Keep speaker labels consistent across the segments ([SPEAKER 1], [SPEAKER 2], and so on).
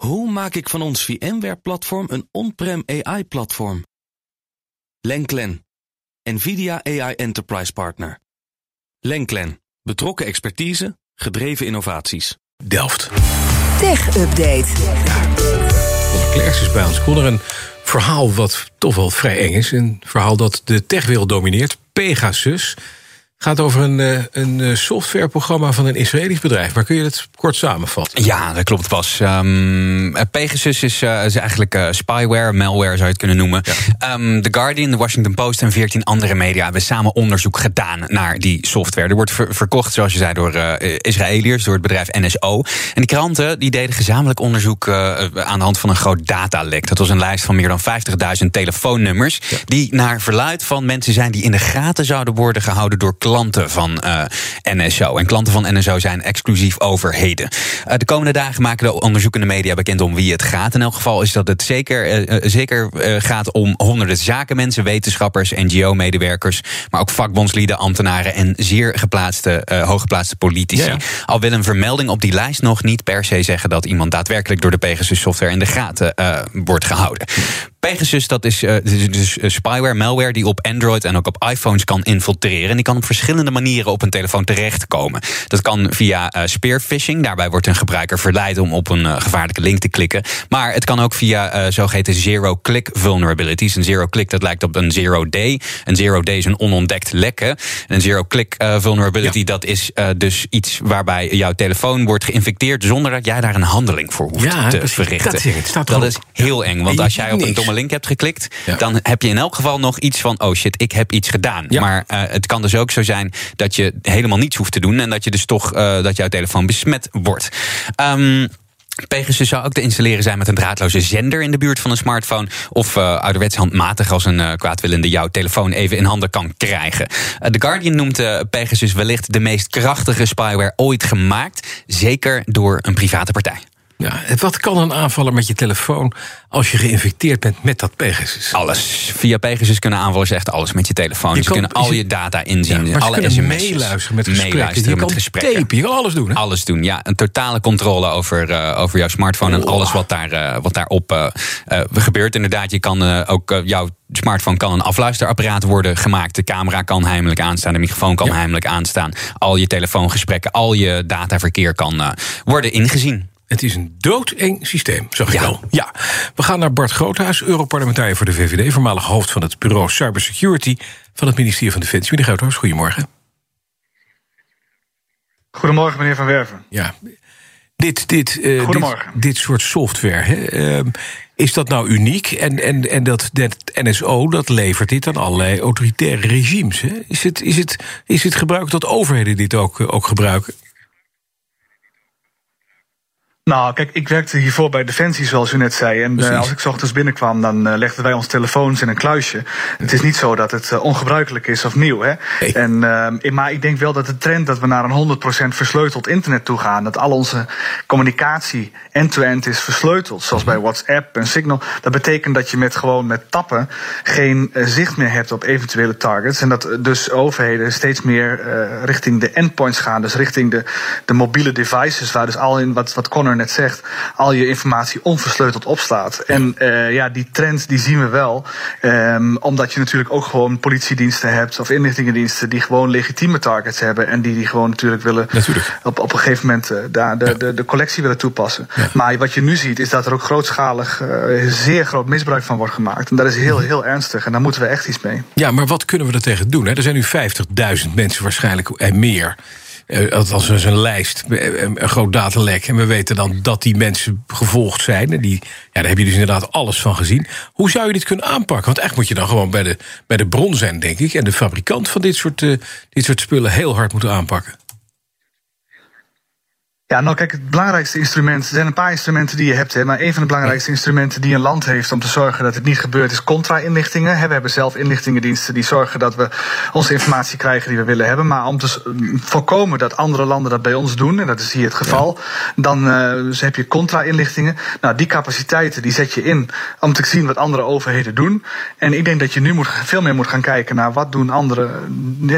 [SPEAKER 1] Hoe maak ik van ons VMware-platform een on-prem AI-platform? Lenklen, NVIDIA AI Enterprise Partner. Lenklen, betrokken expertise, gedreven innovaties.
[SPEAKER 2] Delft.
[SPEAKER 3] Tech Update.
[SPEAKER 2] Klerks is bij ons. Ik kon er een verhaal wat toch wel vrij eng is. Een verhaal dat de techwereld domineert. Pegasus gaat over een, eh, een eh, softwareprogramma van een Israëlisch bedrijf. Maar kun je het kort samenvatten?
[SPEAKER 4] Ja, dat klopt pas. Um, Pegasus is, uh, is eigenlijk uh, spyware, malware zou je het kunnen noemen. Ja. Um, The Guardian, The Washington Post en 14 andere media hebben samen onderzoek gedaan naar die software. Er wordt ver verkocht, zoals je zei, door uh, Israëliërs, door het bedrijf NSO. En die kranten die deden gezamenlijk onderzoek aan de hand van een groot datalek. Dat was een lijst van meer dan 50.000 telefoonnummers. Ja. Die naar verluid van mensen zijn die in de gaten zouden worden gehouden door klanten van uh, NSO. En klanten van NSO zijn exclusief overheden. Uh, de komende dagen maken de onderzoekende media bekend om wie het gaat. In elk geval is dat het zeker, uh, zeker gaat om honderden zakenmensen, wetenschappers, NGO-medewerkers, maar ook vakbondslieden, ambtenaren en zeer geplaatste, hooggeplaatste politici. Ja. Al wil een vermelding op die lijst nog niet per se zeggen dat iemand daadwerkelijk door de Pegasus-software in de gaten wordt gehouden. Pegasus, dat is dus spyware, malware die op Android en ook op iPhones kan infiltreren. En die kan op verschillende manieren op een telefoon terechtkomen. Dat kan via uh, spearphishing. Daarbij wordt een gebruiker verleid om op een uh, gevaarlijke link te klikken. Maar het kan ook via zogeheten zero-click vulnerabilities. Een zero-click dat lijkt op een zero-day. Een zero-day is een onontdekt lekken. Een zero-click vulnerability ja. dat is dus iets waarbij jouw telefoon wordt geïnfecteerd zonder dat jij daar een handeling voor hoeft
[SPEAKER 2] ja,
[SPEAKER 4] te
[SPEAKER 2] precies.
[SPEAKER 4] verrichten.
[SPEAKER 2] Dat, het staat
[SPEAKER 4] dat is heel eng, want als jij op een domme link hebt geklikt, ja. dan heb je in elk geval nog iets van: oh shit, ik heb iets gedaan. Ja. Maar uh, het kan dus ook zo zijn dat je helemaal niets hoeft te doen en dat je dus toch uh, dat jouw telefoon besmet wordt. Um, Pegasus zou ook te installeren zijn met een draadloze zender in de buurt van een smartphone. Of uh, ouderwets handmatig als een uh, kwaadwillende jouw telefoon even in handen kan krijgen. Uh, The Guardian noemt Pegasus wellicht de meest krachtige spyware ooit gemaakt. Zeker door een private partij.
[SPEAKER 2] Ja, wat kan een aanvaller met je telefoon als je geïnfecteerd bent met dat Pegasus?
[SPEAKER 4] Alles. Via Pegasus kunnen aanvallers echt alles met je telefoon. Je ze kan, kunnen al je data inzien.
[SPEAKER 2] Ja,
[SPEAKER 4] alle
[SPEAKER 2] sms'jes. meeluisteren met gesprekken.
[SPEAKER 4] Meeluisteren
[SPEAKER 2] je
[SPEAKER 4] met
[SPEAKER 2] kan
[SPEAKER 4] gesprekken.
[SPEAKER 2] tapen, je kan alles doen. Hè?
[SPEAKER 4] Alles doen, ja. Een totale controle over, uh, over jouw smartphone oh. en alles wat, daar, uh, wat daarop uh, gebeurt. Inderdaad, je kan ook jouw smartphone kan een afluisterapparaat worden gemaakt. De camera kan heimelijk aanstaan, de microfoon kan ja. heimelijk aanstaan. Al je telefoongesprekken, al je dataverkeer kan worden ingezien.
[SPEAKER 2] Het is een doodeng systeem, zag ik ja. al. Ja. We gaan naar Bart Groothuis, Europarlementariër voor de VVD... voormalig hoofd van het bureau Cybersecurity... van het ministerie van Defensie. Meneer Groothuis, goedemorgen.
[SPEAKER 5] Goedemorgen, meneer Van Werven.
[SPEAKER 2] Ja. Dit, dit, uh,
[SPEAKER 5] Goedemorgen.
[SPEAKER 2] Dit, dit soort software, hè, uh, is dat nou uniek? En, en, en dat, dat NSO, dat levert dit aan allerlei autoritaire regimes. Hè? Is, het, is, het, is het gebruik dat overheden dit ook, ook gebruiken?
[SPEAKER 5] Nou, kijk, ik werkte hiervoor bij Defensie, zoals u net zei. En uh, als ik 's ochtends binnenkwam, dan uh, legden wij onze telefoons in een kluisje. Ja. Het is niet zo dat het uh, ongebruikelijk is of nieuw. Hè?
[SPEAKER 2] Nee.
[SPEAKER 5] En, maar ik denk wel dat de trend dat we naar een 100% versleuteld internet toe gaan, dat al onze communicatie end-to-end -end is versleuteld, zoals bij WhatsApp en Signal, dat betekent dat je met gewoon met tappen geen zicht meer hebt op eventuele targets. En dat dus overheden steeds meer richting de endpoints gaan, dus richting de, de mobiele devices, waar dus al in wat, wat Connor net zegt, al je informatie onversleuteld opslaat. En uh, ja, die trend die zien we wel. Um, omdat je natuurlijk ook gewoon politiediensten hebt of inlichtingendiensten die gewoon legitieme targets hebben en die die gewoon natuurlijk willen
[SPEAKER 2] natuurlijk.
[SPEAKER 5] Op, op een gegeven moment uh, daar de, ja. de, de collectie willen toepassen. Ja. Maar wat je nu ziet is dat er ook grootschalig uh, zeer groot misbruik van wordt gemaakt. En dat is heel, heel ernstig. En daar moeten we echt iets mee.
[SPEAKER 2] Ja, maar wat kunnen we er tegen doen? Hè? Er zijn nu 50.000 mensen waarschijnlijk en meer althans is een lijst, een groot datalek. En we weten dan dat die mensen gevolgd zijn. En die, ja, daar heb je dus inderdaad alles van gezien. Hoe zou je dit kunnen aanpakken? Want echt moet je dan gewoon bij de, bij de bron zijn, denk ik. En de fabrikant van dit soort, uh, dit soort spullen heel hard moeten aanpakken.
[SPEAKER 5] Ja, nou kijk, het belangrijkste instrument, er zijn een paar instrumenten die je hebt, hè, maar een van de belangrijkste instrumenten die een land heeft om te zorgen dat het niet gebeurt, is contra-inlichtingen. We hebben zelf inlichtingendiensten die zorgen dat we onze informatie krijgen die we willen hebben. Maar om te voorkomen dat andere landen dat bij ons doen, en dat is hier het geval, ja. dan uh, dus heb je contra-inlichtingen. Nou, die capaciteiten die zet je in om te zien wat andere overheden doen. En ik denk dat je nu moet, veel meer moet gaan kijken naar wat doen andere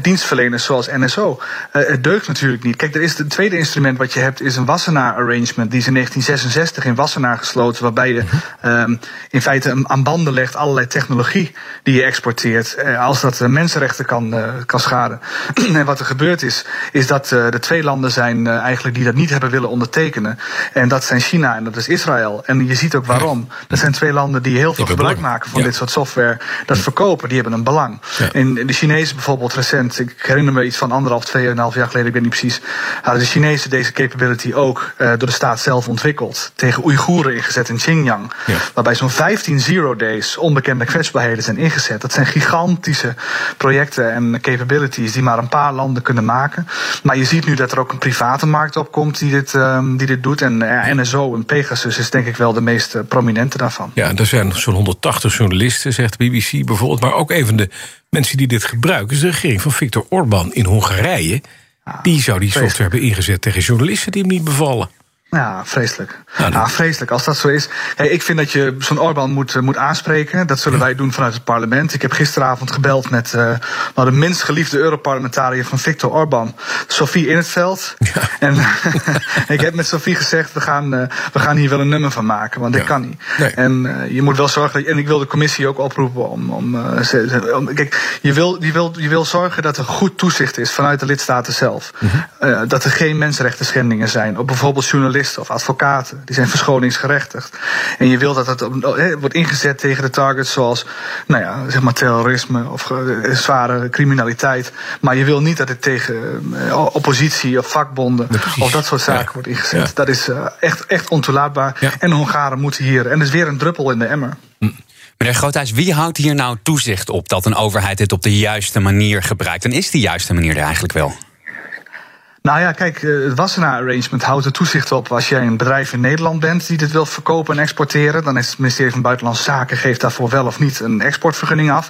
[SPEAKER 5] dienstverleners zoals NSO. Uh, het deugt natuurlijk niet. Kijk, er is het tweede instrument wat je hebt hebt, is een Wassenaar-arrangement. Die is in 1966 in Wassenaar gesloten. Waarbij je um, in feite aan banden legt allerlei technologie die je exporteert. Uh, als dat uh, mensenrechten kan, uh, kan schaden. en wat er gebeurd is, is dat de twee landen zijn eigenlijk die dat niet hebben willen ondertekenen. En dat zijn China en dat is Israël. En je ziet ook waarom. Dat zijn twee landen die heel veel gebruik maken van ja. dit soort software. Dat verkopen, die hebben een belang. Ja. De Chinezen bijvoorbeeld recent, ik herinner me iets van anderhalf, tweeënhalf jaar geleden, ik weet niet precies, hadden de Chinezen deze capability ook uh, door de staat zelf ontwikkeld. Tegen Oeigoeren ingezet in Xinjiang. Ja. Waarbij zo'n 15 zero days onbekende kwetsbaarheden zijn ingezet. Dat zijn gigantische projecten en capabilities die maar een paar landen kunnen maken. Maar je ziet nu dat er ook een private markt opkomt die dit, um, die dit doet. En uh, NSO en Pegasus is denk ik wel de meest uh, prominente daarvan.
[SPEAKER 2] Ja, er zijn zo'n 180 journalisten, zegt BBC bijvoorbeeld. Maar ook een van de mensen die dit gebruiken is de regering van Viktor Orbán in Hongarije. Die zou die software hebben ingezet tegen journalisten die hem niet bevallen.
[SPEAKER 5] Ja, vreselijk. Ja, ja, vreselijk. Als dat zo is. Hey, ik vind dat je zo'n Orbán moet, moet aanspreken. Dat zullen wij doen vanuit het parlement. Ik heb gisteravond gebeld met uh, nou, de minst geliefde Europarlementariër van Viktor Orbán, Sophie in het veld. Ja. En ik heb met Sophie gezegd: we gaan, uh, we gaan hier wel een nummer van maken, want dit kan niet. Nee. En uh, je moet wel zorgen. Dat, en ik wil de commissie ook oproepen om. om, om kijk, je wil, je, wil, je wil zorgen dat er goed toezicht is vanuit de lidstaten zelf. Mm -hmm. dat er geen mensenrechten schendingen zijn op bijvoorbeeld journalisten of advocaten. Die zijn verschoningsgerechtigd. En je wil dat het wordt ingezet tegen de targets zoals nou ja, zeg maar terrorisme of zware criminaliteit. Maar je wil niet dat het tegen oppositie of vakbonden of dat soort zaken wordt ingezet. Ja. Dat is echt, echt ontoelaatbaar. En de Hongaren moeten hier. En dat is weer een druppel in de emmer.
[SPEAKER 4] Hm. Meneer Groothuis, wie houdt hier nou toezicht op dat een overheid dit op de juiste manier gebruikt? En is die juiste manier er eigenlijk wel?
[SPEAKER 5] Nou ja, kijk, het Wassenaar-arrangement houdt er toezicht op als jij een bedrijf in Nederland bent die dit wil verkopen en exporteren. Dan is het ministerie van Buitenlandse Zaken geeft daarvoor wel of niet een exportvergunning af.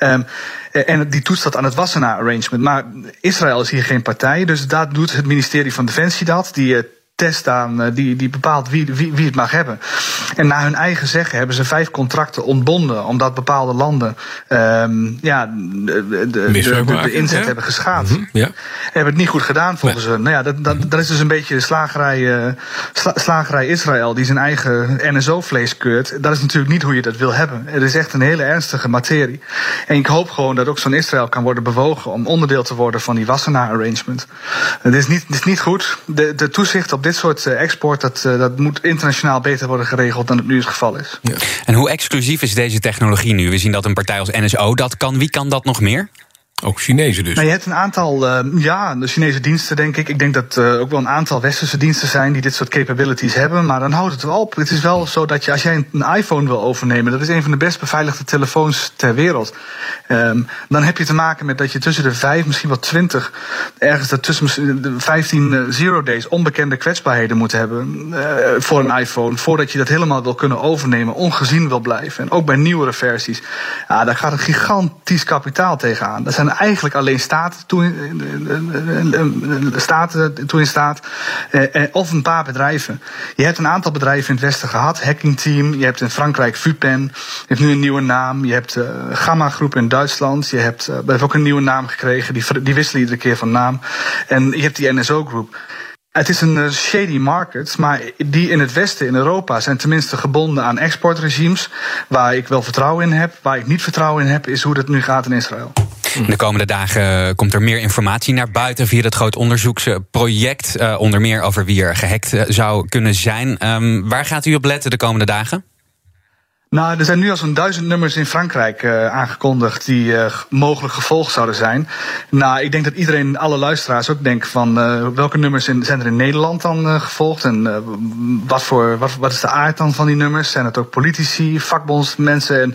[SPEAKER 5] Um, en die toetst dat aan het Wassenaar-arrangement. Maar Israël is hier geen partij, dus daar doet het ministerie van Defensie dat. Die test aan die, die bepaalt wie, wie, wie het mag hebben. En naar hun eigen zeggen hebben ze vijf contracten ontbonden, omdat bepaalde landen um, ja, de, de, de, de inzet hebben geschaad. Mm -hmm, ja. Hebben het niet goed gedaan volgens nee. hun. Nou ja, dat, dat, dat is dus een beetje slagerij, uh, sla, slagerij Israël, die zijn eigen NSO-vlees keurt. Dat is natuurlijk niet hoe je dat wil hebben. Het is echt een hele ernstige materie. En ik hoop gewoon dat ook zo'n Israël kan worden bewogen om onderdeel te worden van die Wassenaar-arrangement. Het is niet, het is niet goed. De, de toezicht op dit soort export, dat, dat moet internationaal beter worden geregeld dan het nu het geval is.
[SPEAKER 4] En hoe exclusief is deze technologie nu? We zien dat een partij als NSO dat kan. Wie kan dat nog meer?
[SPEAKER 2] Ook Chinezen dus.
[SPEAKER 5] Nou, je hebt een aantal, uh, ja, de Chinese diensten denk ik. Ik denk dat uh, ook wel een aantal westerse diensten zijn die dit soort capabilities hebben. Maar dan houdt het wel op. Het is wel zo dat je, als jij een iPhone wil overnemen, dat is een van de best beveiligde telefoons ter wereld. Um, dan heb je te maken met dat je tussen de vijf, misschien wel twintig, ergens tussen de 15 uh, zero days onbekende kwetsbaarheden moet hebben voor een iPhone. Voordat je dat helemaal wil kunnen overnemen, ongezien wil blijven. En ook bij nieuwere versies. Ja, daar gaat een gigantisch kapitaal tegenaan. Dat zijn eigenlijk alleen staten toe, staten toe in staat. of een paar bedrijven. Je hebt een aantal bedrijven in het Westen gehad. Hacking Team. Je hebt in Frankrijk VUPEN. Je nu een nieuwe naam. Je hebt Gamma Groep in Duitsland. Je hebt, heeft ook een nieuwe naam gekregen. Die, die wisselen iedere keer van naam. En je hebt die NSO Groep. Het is een shady market, maar die in het Westen, in Europa, zijn tenminste gebonden aan exportregimes. Waar ik wel vertrouwen in heb. Waar ik niet vertrouwen in heb, is hoe dat nu gaat in Israël.
[SPEAKER 4] De komende dagen komt er meer informatie naar buiten via het groot onderzoeksproject. Uh, onder meer over wie er gehackt zou kunnen zijn. Um, waar gaat u op letten de komende dagen?
[SPEAKER 5] Nou, er zijn nu al zo'n duizend nummers in Frankrijk uh, aangekondigd die uh, mogelijk gevolgd zouden zijn. Nou, ik denk dat iedereen, alle luisteraars ook denken van uh, welke nummers in, zijn er in Nederland dan gevolgd en wat, voor, wat, wat is de aard dan van die nummers? Zijn het ook politici, vakbondsmensen en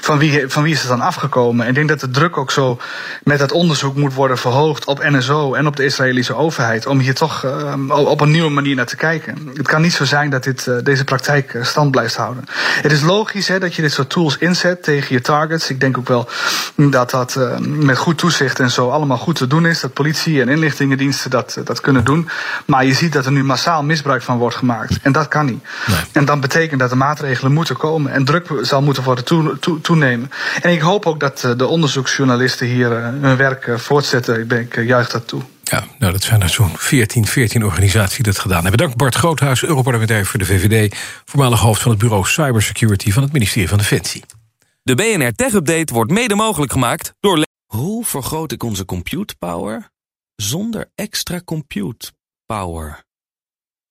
[SPEAKER 5] van wie, van wie is het dan afgekomen? En ik denk dat de druk ook zo met dat onderzoek moet worden verhoogd op NSO en op de Israëlische overheid om hier toch op een nieuwe manier naar te kijken. Het kan niet zo zijn dat dit, deze praktijk stand blijft houden. Het is logisch logisch hè, dat je dit soort tools inzet tegen je targets. Ik denk ook wel dat dat uh, met goed toezicht en zo allemaal goed te doen is. Dat politie en inlichtingendiensten dat, dat kunnen doen. Maar je ziet dat er nu massaal misbruik van wordt gemaakt. En dat kan niet. Nee. En dan betekent dat er maatregelen moeten komen. En druk zal moeten worden toe, toe, toenemen. En ik hoop ook dat de onderzoeksjournalisten hier hun werk voortzetten. Ik, ben, ik juich dat toe.
[SPEAKER 2] Ja, nou, dat zijn er zo'n 14, 14 organisaties die dat gedaan hebben. Dank Bart Groothuis, Europarlementair voor de VVD... voormalig hoofd van het bureau Cybersecurity van het ministerie van Defensie.
[SPEAKER 1] De BNR Tech Update wordt mede mogelijk gemaakt door... Hoe vergroot ik onze compute power zonder extra compute power?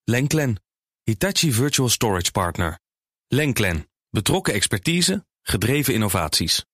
[SPEAKER 1] Lenklen, Hitachi Virtual Storage Partner. Lenklen, betrokken expertise, gedreven innovaties.